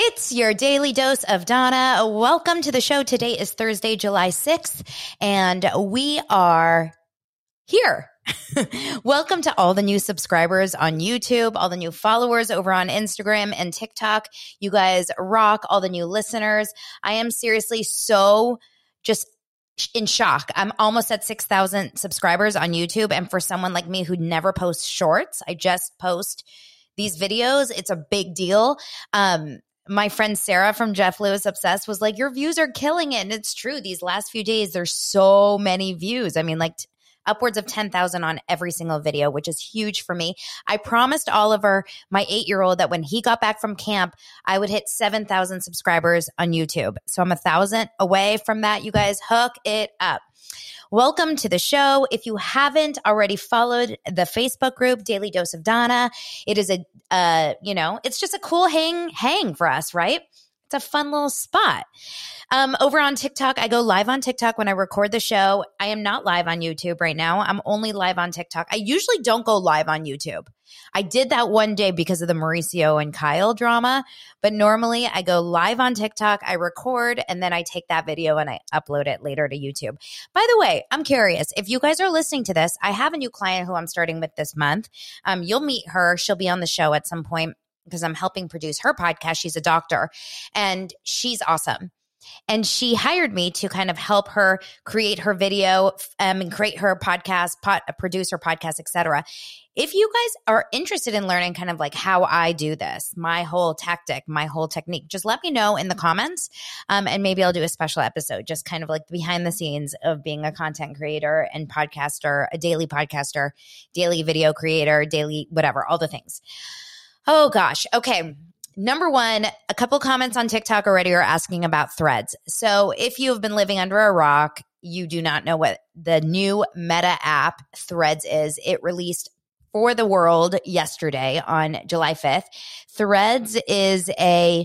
It's your daily dose of Dana. Welcome to the show. Today is Thursday, July 6th, and we are here. Welcome to all the new subscribers on YouTube, all the new followers over on Instagram and TikTok. You guys rock, all the new listeners. I am seriously so just in shock. I'm almost at 6,000 subscribers on YouTube. And for someone like me who never posts shorts, I just post these videos. It's a big deal. Um, my friend Sarah from Jeff Lewis Obsessed was like, Your views are killing it. And it's true. These last few days, there's so many views. I mean, like, t- upwards of 10,000 on every single video, which is huge for me. I promised Oliver, my eight year old, that when he got back from camp, I would hit 7,000 subscribers on YouTube. So I'm a thousand away from that. You guys hook it up. Welcome to the show. If you haven't already followed the Facebook group Daily Dose of Dana, it is a uh, you know, it's just a cool hang hang for us, right? It's a fun little spot. Um, over on TikTok, I go live on TikTok when I record the show. I am not live on YouTube right now. I'm only live on TikTok. I usually don't go live on YouTube. I did that one day because of the Mauricio and Kyle drama, but normally I go live on TikTok, I record, and then I take that video and I upload it later to YouTube. By the way, I'm curious if you guys are listening to this, I have a new client who I'm starting with this month. Um, you'll meet her. She'll be on the show at some point because I'm helping produce her podcast. She's a doctor and she's awesome. And she hired me to kind of help her create her video um, and create her podcast, pod, produce her podcast, etc. If you guys are interested in learning kind of like how I do this, my whole tactic, my whole technique, just let me know in the comments. Um, and maybe I'll do a special episode, just kind of like behind the scenes of being a content creator and podcaster, a daily podcaster, daily video creator, daily whatever, all the things. Oh gosh. Okay. Number one, a couple comments on TikTok already are asking about threads. So if you have been living under a rock, you do not know what the new Meta app Threads is. It released for the world yesterday on July 5th. Threads is a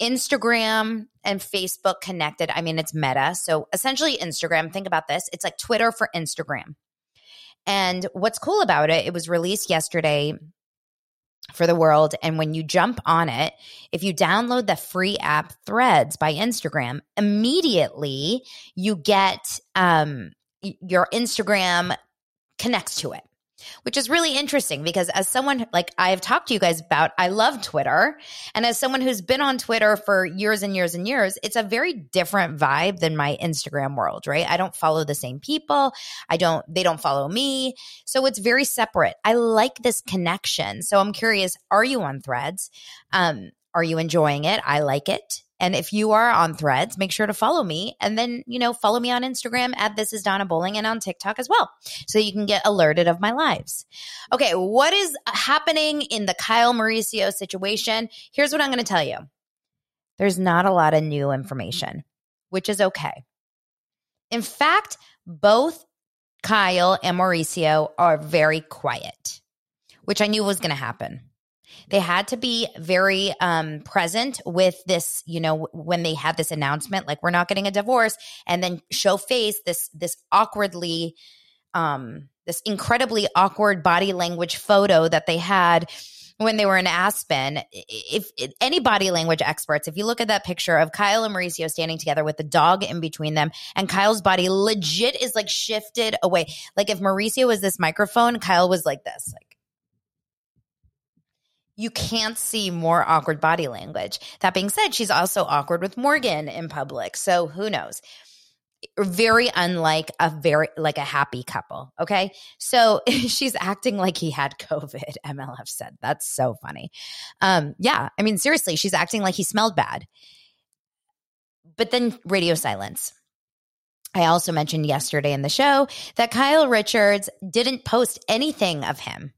Instagram and Facebook connected. I mean, it's Meta. So essentially, Instagram, think about this it's like Twitter for Instagram. And what's cool about it, it was released yesterday for the world. And when you jump on it, if you download the free app Threads by Instagram, immediately you get um, your Instagram connects to it which is really interesting because as someone like I've talked to you guys about, I love Twitter. And as someone who's been on Twitter for years and years and years, it's a very different vibe than my Instagram world, right? I don't follow the same people. I don't, they don't follow me. So it's very separate. I like this connection. So I'm curious, are you on threads? Um, are you enjoying it? I like it. And if you are on threads, make sure to follow me and then, you know, follow me on Instagram at this is Dana Bowling and on TikTok as well. So you can get alerted of my lives. Okay. What is happening in the Kyle Mauricio situation? Here's what I'm going to tell you. There's not a lot of new information, which is okay. In fact, both Kyle and Mauricio are very quiet, which I knew was going to happen. They had to be very um, present with this, you know, when they had this announcement, like we're not getting a divorce, and then show face this this awkwardly, um, this incredibly awkward body language photo that they had when they were in Aspen. If, if, any body language experts, if you look at that picture of Kyle and Mauricio standing together with the dog in between them, and Kyle's body legit is like shifted away. Like if Mauricio was this microphone, Kyle was like this, like you can't see more awkward body language. That being said, she's also awkward with Morgan in public. So who knows? Very unlike a very like a happy couple. Okay. So she's acting like he had COVID, MLF said. That's so funny. Um, yeah. I mean, seriously, she's acting like he smelled bad. But then radio silence. I also mentioned yesterday in the show that Kyle Richards didn't post anything of him.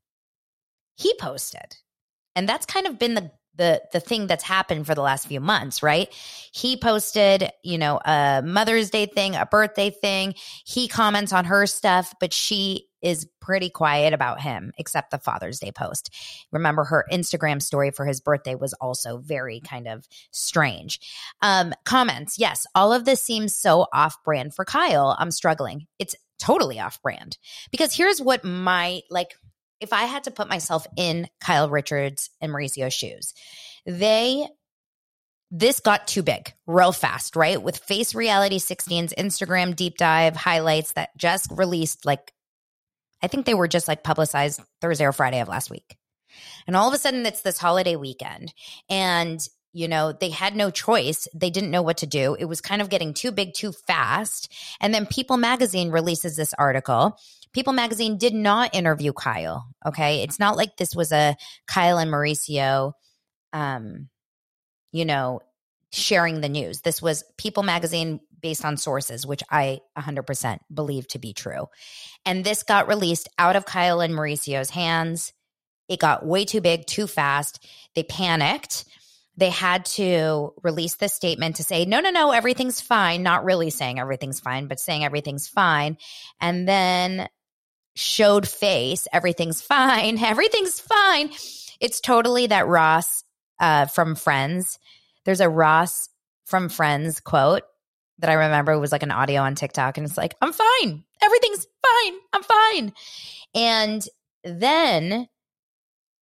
He posted. And that's kind of been the the the thing that's happened for the last few months, right? He posted, you know, a Mother's Day thing, a birthday thing. He comments on her stuff, but she is pretty quiet about him, except the Father's Day post. Remember, her Instagram story for his birthday was also very kind of strange. Um, comments, yes, all of this seems so off brand for Kyle. I'm struggling. It's totally off brand because here's what my like if I had to put myself in Kyle Richards and Mauricio's shoes, they this got too big real fast, right? With Face Reality 16's Instagram deep dive highlights that just released like I think they were just like publicized Thursday or Friday of last week. And all of a sudden it's this holiday weekend and you know, they had no choice. They didn't know what to do. It was kind of getting too big too fast. And then People magazine releases this article People magazine did not interview Kyle. Okay. It's not like this was a Kyle and Mauricio, um, you know, sharing the news. This was People magazine based on sources, which I 100% believe to be true. And this got released out of Kyle and Mauricio's hands. It got way too big, too fast. They panicked. They had to release this statement to say, no, no, no, everything's fine. Not really saying everything's fine, but saying everything's fine. And then showed face, everything's fine, everything's fine. It's totally that Ross uh, from Friends. There's a Ross from Friends quote that I remember was like an audio on TikTok, and it's like, I'm fine. Everything's fine. I'm fine. And then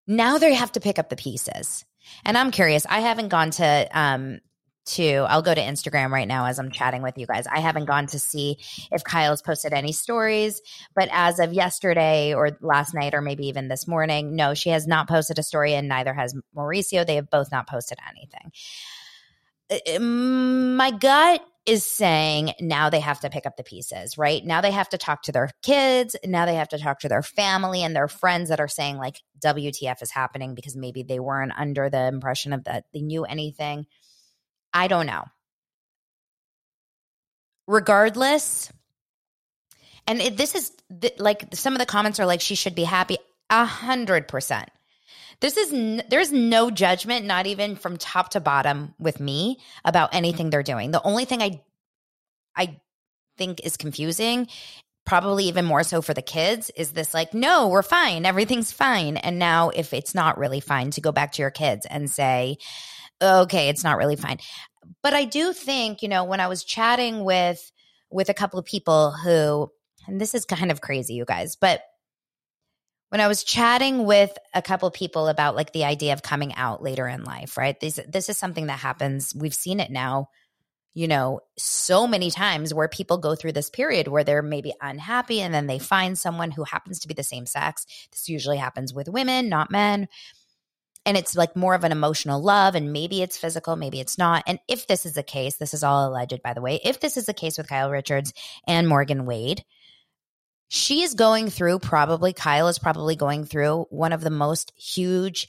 now they have to pick up the pieces. And I'm curious. I haven't gone to um, to I'll go to Instagram right now as I'm chatting with you guys. I haven't gone to see if Kyle's posted any stories, but as of yesterday or last night or maybe even this morning, no, she has not posted a story and neither has Mauricio. They have both not posted anything. My gut is saying now they have to pick up the pieces, right? Now they have to talk to their kids. Now they have to talk to their family and their friends that are saying, like, WTF is happening because maybe they weren't under the impression of that they knew anything. I don't know. Regardless, and it, this is like some of the comments are like she should be happy. A hundred percent. This is n- there's no judgment, not even from top to bottom, with me about anything they're doing. The only thing I I think is confusing probably even more so for the kids is this like no we're fine everything's fine and now if it's not really fine to go back to your kids and say okay, it's not really fine. But I do think, you know, when I was chatting with with a couple of people who and this is kind of crazy, you guys, but when I was chatting with a couple people about like the idea of coming out later in life, right? This this is something that happens. We've seen it now, you know, so many times where people go through this period where they're maybe unhappy and then they find someone who happens to be the same sex. This usually happens with women, not men and it's like more of an emotional love and maybe it's physical maybe it's not. And if this is the case this is all alleged by the way if this is the case with kyle richards and morgan wade she is going through probably kyle is probably going through one of the most huge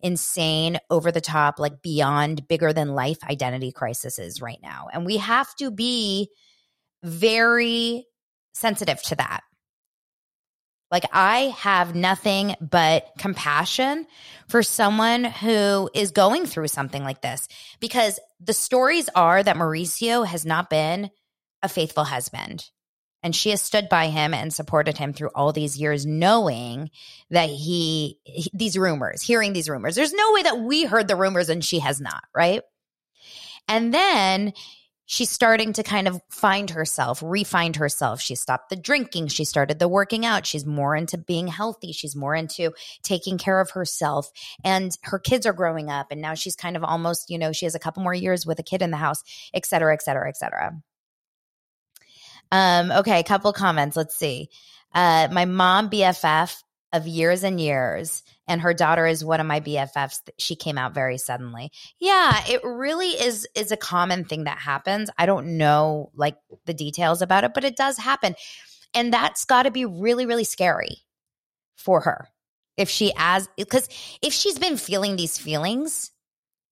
insane over the top like beyond bigger than life identity crises right now. And we have to be very sensitive to that like I have nothing but compassion for someone who is going through something like this because the stories are that Mauricio has not been a faithful husband. And she has stood by him and supported him through all these years, knowing that he, he, these rumors, hearing these rumors. There's no way that we heard the rumors and she has not, right? And then she's starting to kind of find herself, refind herself. She stopped the drinking. She started the working out. She's more into being healthy. She's more into taking care of herself. And her kids are growing up. And now she's kind of almost, you know, she has a couple more years with a kid in the house, et cetera, et cetera, et cetera. Um, okay, a couple comments. Let's see. Uh, my mom, BFF, of years and years and her daughter is one of my BFFs she came out very suddenly. Yeah, it really is is a common thing that happens. I don't know like the details about it, but it does happen. And that's got to be really really scary for her. If she as cuz if she's been feeling these feelings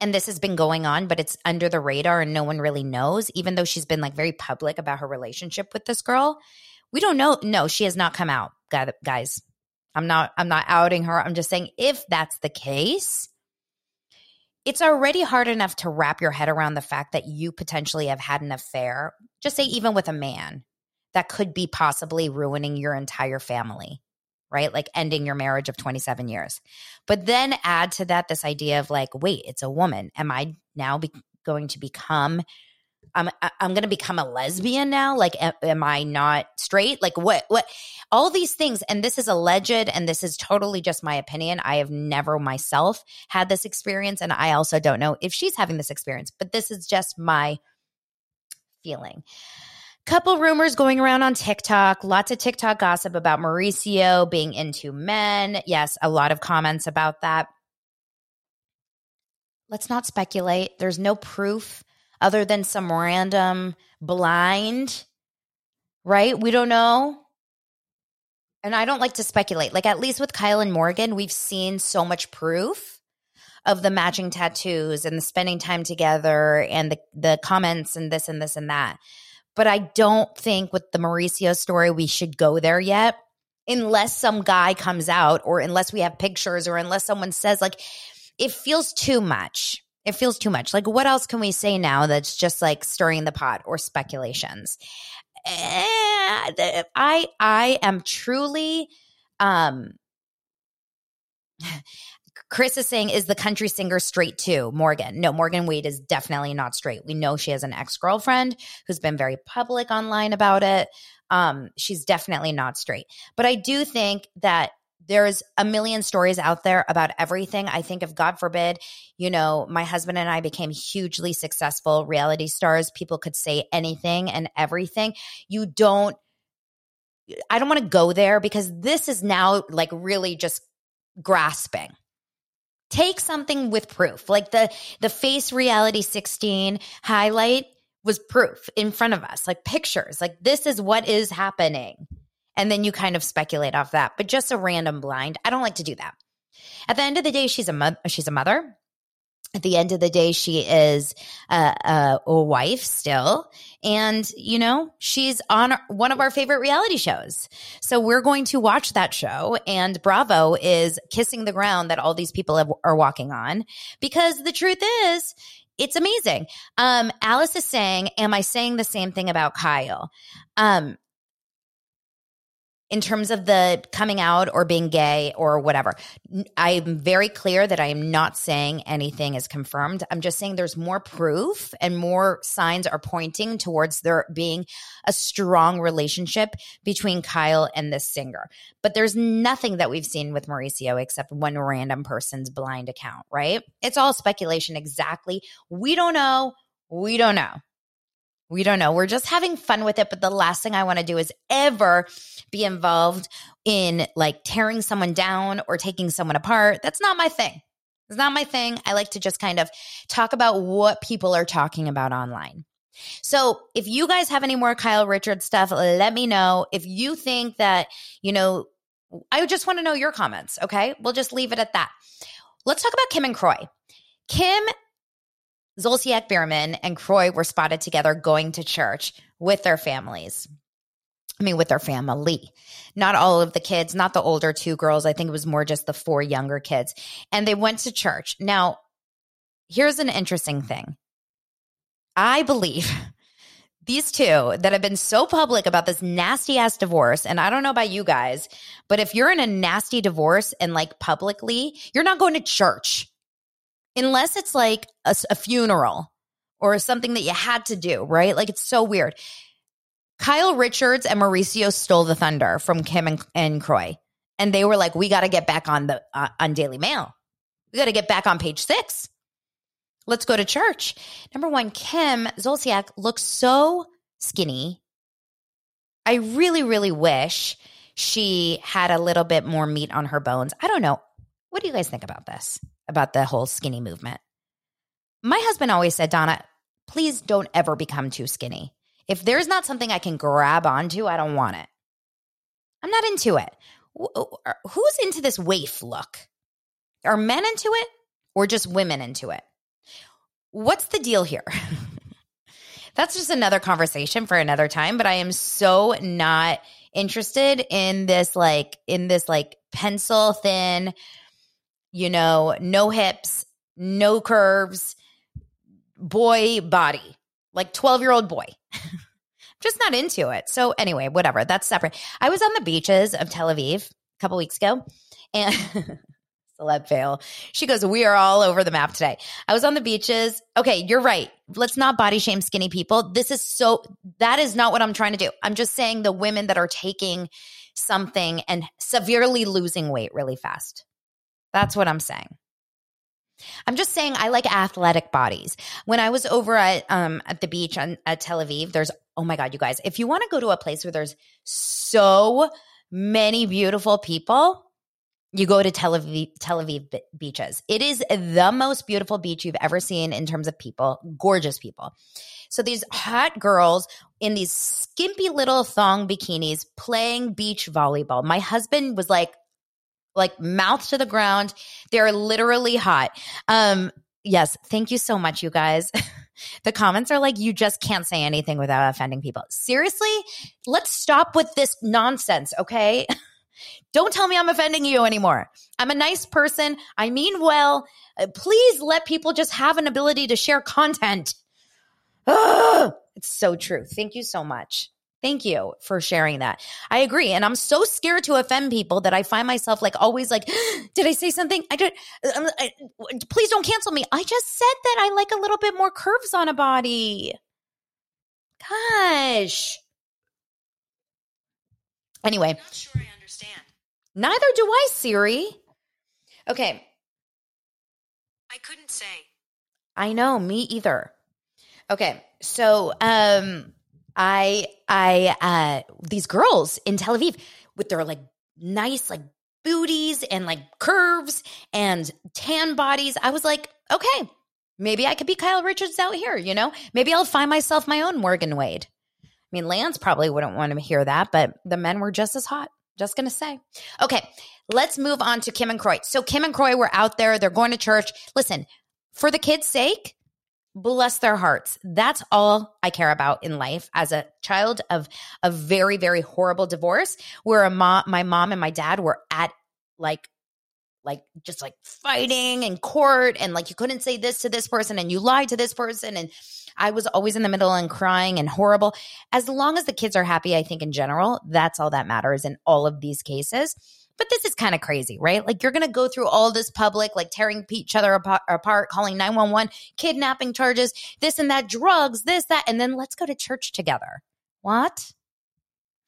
and this has been going on but it's under the radar and no one really knows even though she's been like very public about her relationship with this girl, we don't know no, she has not come out, guys. I'm not I'm not outing her. I'm just saying if that's the case, it's already hard enough to wrap your head around the fact that you potentially have had an affair, just say even with a man that could be possibly ruining your entire family, right? Like ending your marriage of 27 years. But then add to that this idea of like, wait, it's a woman. Am I now be- going to become I'm I'm going to become a lesbian now? Like, am, am, I not straight? Like, what what? All these things, and this is alleged, and this is totally just my opinion. I have never myself had this experience, and I also don't know if she's having this experience. But this is just my feeling. Couple rumors going around on TikTok. Lots of TikTok gossip about Mauricio being into men. Yes, a lot of comments about that. Let's not speculate. There's no proof other than some random blind, right? We don't know. And I don't like to speculate. Like, at least with Kyle and Morgan, we've seen so much proof of the matching tattoos and the spending time together and the, the comments and this and this and that. But I don't think with the Mauricio story, we should go there yet unless some guy comes out or unless we have pictures or unless someone says, like, it feels too much it feels too much. Like, what else can we say now that's just like stirring the pot or speculations? Eh, I I am truly um Chris is saying, is the country singer straight too? Morgan. No, Morgan Wade is definitely not straight. We know she has an ex girlfriend who's been very public online about it. Um, she's definitely not straight. But I do think that there's a million stories out there about everything. I think if God forbid, you know, my husband and I became hugely successful reality stars, people could say anything and everything. You don't I don't want to go there because this is now like really just grasping. Take something with proof. Like the the face reality 16 highlight was proof in front of us, like pictures. Like this is what is happening and then you kind of speculate off that. But just a random blind, I don't like to do that. At the end of the day, she's a mo- she's a mother. At the end of the day, she is a, a, a wife still, and you know she's on one of our favorite reality shows. So we're going to watch that show, and Bravo is kissing the ground that all these people have, are walking on because the truth is it's amazing. Um, Alice is saying, Am I saying the same thing about Kyle? Um, in terms of the coming out or being gay or whatever. I'm very clear that I am not saying anything is confirmed. I'm just saying there's more proof and more signs are pointing towards there being a strong relationship between Kyle and this singer. But there's nothing that we've seen with Mauricio except one random person's blind account, right? It's all speculation exactly. We don't know. We don't know. We don't know. We're just having fun with it. But the last thing I want to do is ever be involved in like tearing someone down or taking someone apart. That's not my thing. It's not my thing. I like to just kind of talk about what people are talking about online. So if you guys have any more Kyle Richards stuff, let me know. If you think that, you know, I just want to know your comments. Okay. We'll just leave it at that. Let's talk about Kim and Kroy. Kim Zolciak Biermann and Kroy were spotted together going to church with their families. I mean, with their family. Not all of the kids, not the older two girls. I think it was more just the four younger kids. And they went to church. Now, here's an interesting thing. I believe these two that have been so public about this nasty ass divorce, and I don't know about you guys, but if you're in a nasty divorce and like publicly, you're not going to church unless it's like a, a funeral or something that you had to do, right? Like it's so weird. Kyle Richards and Mauricio stole the thunder from Kim and, and Kroy. And they were like, we got to get back on the uh, on Daily Mail. We got to get back on page six. Let's go to church. Number one, Kim Zolciak looks so skinny. I really, really wish she had a little bit more meat on her bones. I don't know. What do you guys think about this? About the whole skinny movement? My husband always said, Dana, please don't ever become too skinny. If there's not something I can grab onto, I don't want it. I'm not into it. Uh, who's into this waif look? Are men into it or just women into it? What's the deal here? That's just another conversation for another time, but I am so not interested in this like in this like pencil thin, you know, no hips, no curves, boy body. Like 12-year-old boy. just not into it. So anyway, whatever. That's separate. I was on the beaches of Tel Aviv a couple weeks ago and celeb fail. She goes, We are all over the map today. I was on the beaches. Okay, you're right. Let's not body shame skinny people. This is so, that is not what I'm trying to do. I'm just saying the women that are taking something and severely losing weight really fast. That's what I'm saying. I'm just saying I like athletic bodies. When I was over at um at the beach on, at Tel Aviv, there's oh my god, you guys, if you want to go to a place where there's so many beautiful people, you go to Tel Aviv, Tel Aviv beaches. It is the most beautiful beach you've ever seen in terms of people, gorgeous people. So these hot girls in these skimpy little thong bikinis playing beach volleyball. My husband was like, like mouth to the ground. They're literally hot. Um, yes, thank you so much, you guys. the comments are like, you just can't say anything without offending people. Seriously, let's stop with this nonsense, okay? Don't tell me I'm offending you anymore. I'm a nice person. I mean well. Uh, please let people just have an ability to share content. Ugh, it's so true. Thank you so much. Thank you for sharing that. I agree. And I'm so scared to offend people that I find myself like always like, did I say something? I did. Um, I, please don't cancel me. I just said that I like a little bit more curves on a body. Gosh. Anyway. Sure understand. Neither do I, Siri. Okay. I couldn't say. I know, me either. Okay. So, um I I uh these girls in Tel Aviv with their like nice like booties and like curves and tan bodies. I was like, okay, maybe I could be Kyle Richards out here, you know? Maybe I'll find myself my own Morgan Wade. I mean, Lance probably wouldn't want to hear that, but the men were just as hot. Just going to say. Okay, let's move on to Kim and Kroy. So, Kim and Kroy were out there. They're going to church. Listen, for the kids' sake, bless their hearts. That's all I care about in life as a child of a very, very horrible divorce where a mom, my mom and my dad were at like like just like fighting in court and like you couldn't say this to this person and you lied to this person and I was always in the middle and crying and horrible. As long as the kids are happy, I think in general, that's all that matters in all of these cases. But this is kind of crazy, right? Like you're going to go through all this public, like tearing each other apart, calling 911, kidnapping charges, this and that, drugs, this, that, and then let's go to church together. What?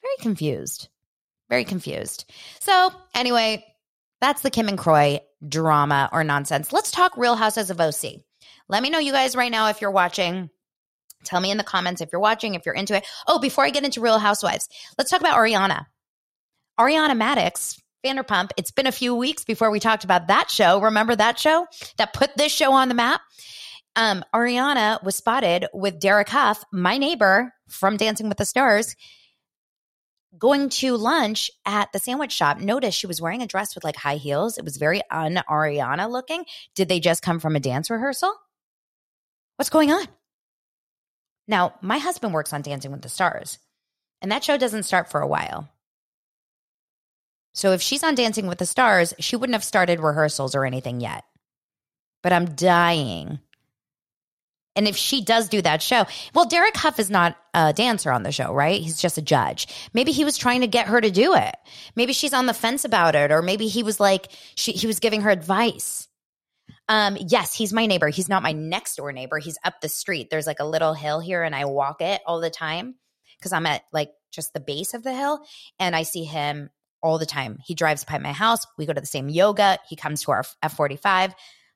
Very confused. Very confused. So, anyway, that's the Kim and Kroy drama or nonsense. Let's talk Real Houses of OC. Let me know, you guys, right now, if you're watching. Tell me in the comments if you're watching, if you're into it. Oh, before I get into Real Housewives, let's talk about Ariana. Ariana Madix, Vanderpump. It's been a few weeks before we talked about that show. Remember that show that put this show on the map? Um, Ariana was spotted with Derek Hough, my neighbor from Dancing with the Stars, going to lunch at the sandwich shop. Notice she was wearing a dress with like high heels. It was very un Ariana looking. Did they just come from a dance rehearsal? What's going on? Now, my husband works on Dancing with the Stars, and that show doesn't start for a while. So if she's on Dancing with the Stars, she wouldn't have started rehearsals or anything yet. But I'm dying. And if she does do that show, well, Derek Hough is not a dancer on the show, right? He's just a judge. Maybe he was trying to get her to do it. Maybe she's on the fence about it, or maybe he was like, she, he was giving her advice. Um, yes, he's my neighbor. He's not my next door neighbor. He's up the street. There's like a little hill here and I walk it all the time because I'm at like just the base of the hill and I see him all the time. He drives by my house. We go to the same yoga. He comes to our F45.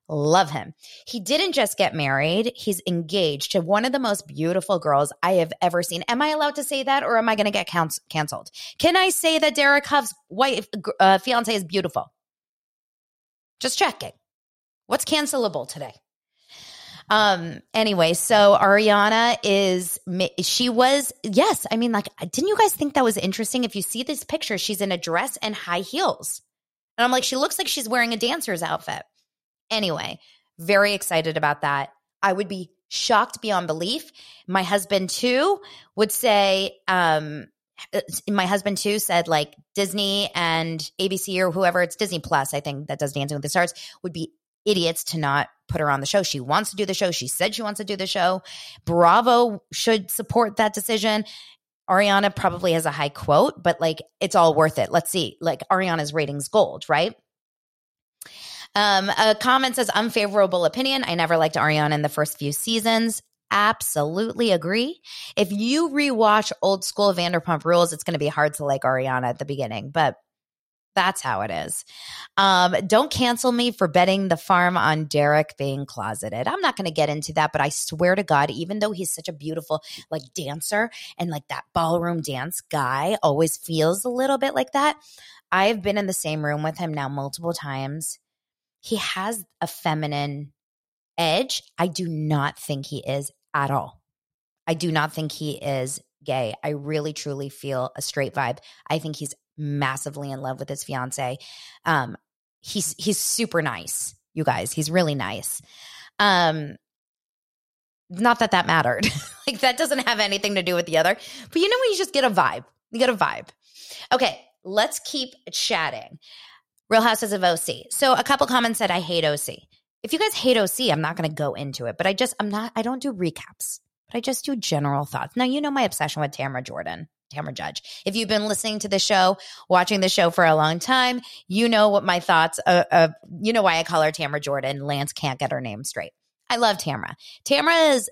Love him. He didn't just get married, he's engaged to one of the most beautiful girls I have ever seen. Am I allowed to say that or am I going to get canceled? Can I say that Derek Hough's wife, uh, fiance is beautiful? Just checking. What's cancelable today? Um, anyway, so Ariana is, she was, yes. I mean, like, didn't you guys think that was interesting? If you see this picture, she's in a dress and high heels. And I'm like, she looks like she's wearing a dancer's outfit. Anyway, very excited about that. I would be shocked beyond belief. My husband too would say, um, my husband too said like Disney and ABC or whoever it's Disney Plus, I think that does Dancing with the Stars would be idiots to not put her on the show. She wants to do the show. She said she wants to do the show. Bravo should support that decision. Ariana probably has a high quote, but like it's all worth it. Let's see. Like Ariana's ratings gold, right? Um, a comment says unfavorable opinion. I never liked Ariana in the first few seasons. Absolutely agree. If you rewatch old school Vanderpump Rules, it's going to be hard to like Ariana at the beginning, but that's how it is. Um, don't cancel me for betting the farm on Derek being closeted. I'm not going to get into that, but I swear to God, even though he's such a beautiful like dancer and like that ballroom dance guy always feels a little bit like that. I've been in the same room with him now multiple times he has a feminine edge. I do not think he is at all. I do not think he is gay. I really truly feel a straight vibe. I think he's massively in love with his fiance. Um, he's he's super nice, you guys. He's really nice. Um, not that that mattered. like that doesn't have anything to do with the other. But you know when you just get a vibe. You get a vibe. Okay, let's keep chatting. Real Houses of OC. So a couple comments said, I hate OC. If you guys hate OC, I'm not going to go into it, but I just, I'm not, I don't do recaps, but I just do general thoughts. Now, you know my obsession with Tamra Jordan. Tamra Judge. If you've been listening to the show, watching the show for a long time, you know what my thoughts. Uh, uh, you know why I call her Tamra Jordan. Lance can't get her name straight. I love Tamra. Tamra is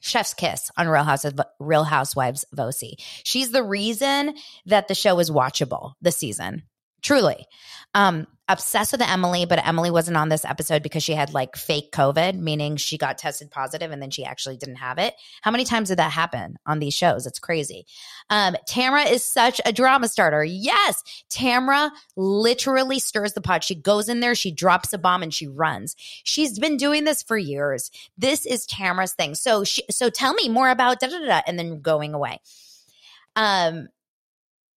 chef's kiss on Real Houses, Real Housewives of OC. She's the reason that the show is watchable this season truly. Um, obsessed with Emily, but Emily wasn't on this episode because she had like fake COVID, meaning she got tested positive and then she actually didn't have it. How many times did that happen on these shows? It's crazy. Um, Tamra is such a drama starter. Yes, Tamra literally stirs the pot. She goes in there, she drops a bomb, and she runs. She's been doing this for years. This is Tamra's thing. So, she, so tell me more about da da da, and then going away. Um,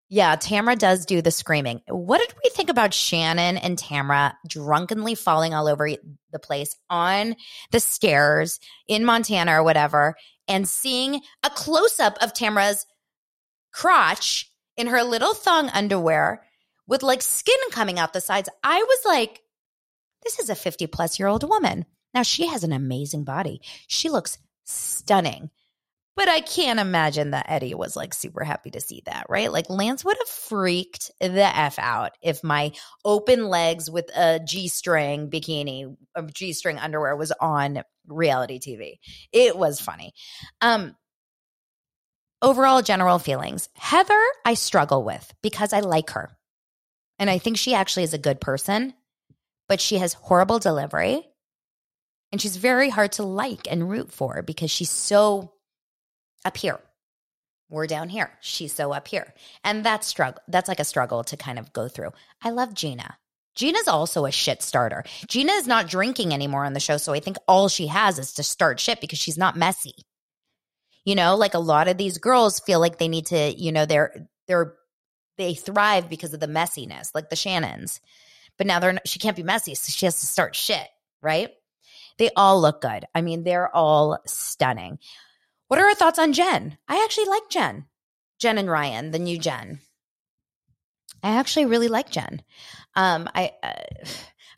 yeah, Tamra does do the screaming. What did we think about Shannon and Tamra drunkenly falling all over the place on the stairs in Montana or whatever and seeing a close up of Tamra's crotch in her little thong underwear with like skin coming out the sides? I was like, this is a 50 plus year old woman. Now she has an amazing body. She looks stunning. But I can't imagine that Eddie was like super happy to see that, right? Like Lance would have freaked the F out if my open legs with a G string bikini, G string underwear was on reality TV. It was funny. Um, overall, general feelings. Heather, I struggle with because I like her. And I think she actually is a good person, but she has horrible delivery. And she's very hard to like and root for because she's so up here. We're down here. She's so up here. And that's struggle. That's like a struggle to kind of go through. I love Gina. Gina's also a shit starter. Gina is not drinking anymore on the show. So I think all she has is to start shit because she's not messy. You know, like a lot of these girls feel like they need to, you know, they're, they're, they thrive because of the messiness, like the Shannons. But now they're, not, she can't be messy. So she has to start shit, right? They all look good. I mean, they're all stunning. What are our thoughts on Jen? I actually like Jen. Jen and Ryan, the new Jen. I actually really like Jen. Um, I uh,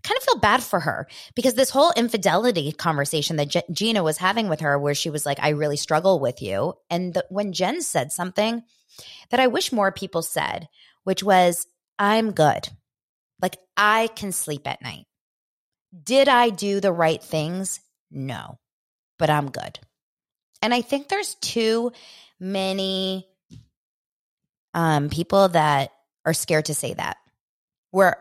kind of feel bad for her because this whole infidelity conversation that Gina was having with her, where she was like, I really struggle with you. And the, when Jen said something that I wish more people said, which was, I'm good. Like, I can sleep at night. Did I do the right things? No, but I'm good. And I think there's too many um, people that are scared to say that. Where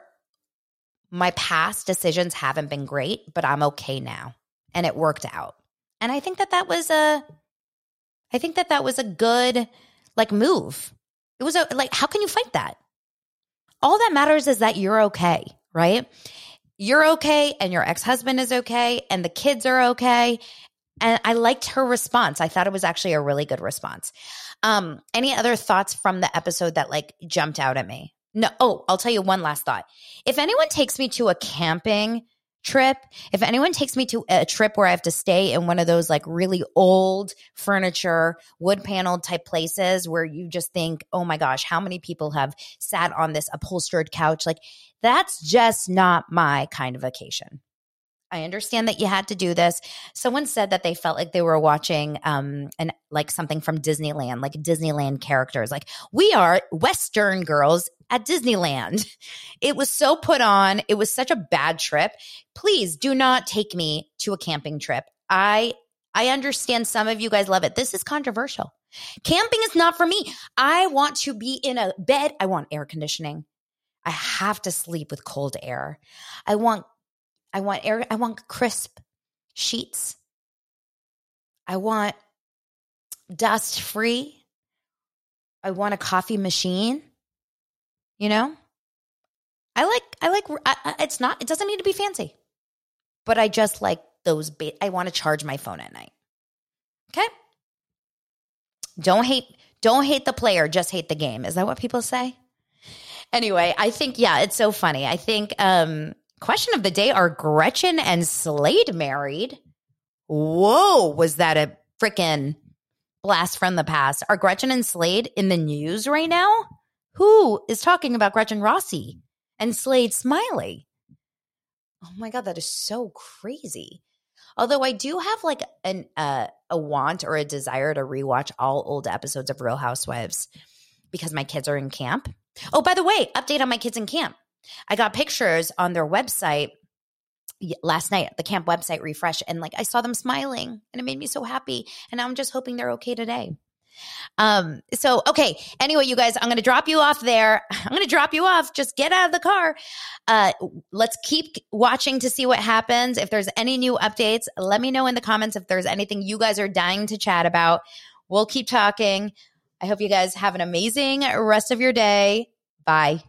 my past decisions haven't been great, but I'm okay now. And it worked out. And I think that that was a, I think that that was a good like move. It was a, like, how can you fight that? All that matters is that you're okay, right? You're okay and your ex husband is okay and the kids are okay. And I liked her response. I thought it was actually a really good response. Um, any other thoughts from the episode that like jumped out at me? No. Oh, I'll tell you one last thought. If anyone takes me to a camping trip, if anyone takes me to a trip where I have to stay in one of those like really old furniture, wood paneled type places where you just think, oh my gosh, how many people have sat on this upholstered couch? Like, that's just not my kind of vacation. I understand that you had to do this. Someone said that they felt like they were watching um and like something from Disneyland, like Disneyland characters. Like we are Western girls at Disneyland. It was so put on. It was such a bad trip. Please do not take me to a camping trip. I I understand some of you guys love it. This is controversial. Camping is not for me. I want to be in a bed. I want air conditioning. I have to sleep with cold air. I want I want air I want crisp sheets. I want dust free. I want a coffee machine. You know? I like I like I, it's not it doesn't need to be fancy. But I just like those ba- I want to charge my phone at night. Okay? Don't hate don't hate the player, just hate the game. Is that what people say? Anyway, I think yeah, it's so funny. I think um question of the day are Gretchen and Slade married? Whoa, was that a freaking blast from the past? Are Gretchen and Slade in the news right now? Who is talking about Gretchen Rossi and Slade Smiley? Oh my god, that is so crazy. Although I do have like an uh, a want or a desire to rewatch all old episodes of Real Housewives because my kids are in camp. Oh, by the way, update on my kids in camp. I got pictures on their website last night, the camp website refresh, and like I saw them smiling and it made me so happy. And I'm just hoping they're okay today. Um, so okay. Anyway, you guys, I'm gonna drop you off there. I'm gonna drop you off. Just get out of the car. Uh, let's keep watching to see what happens. If there's any new updates, let me know in the comments if there's anything you guys are dying to chat about. We'll keep talking. I hope you guys have an amazing rest of your day. Bye.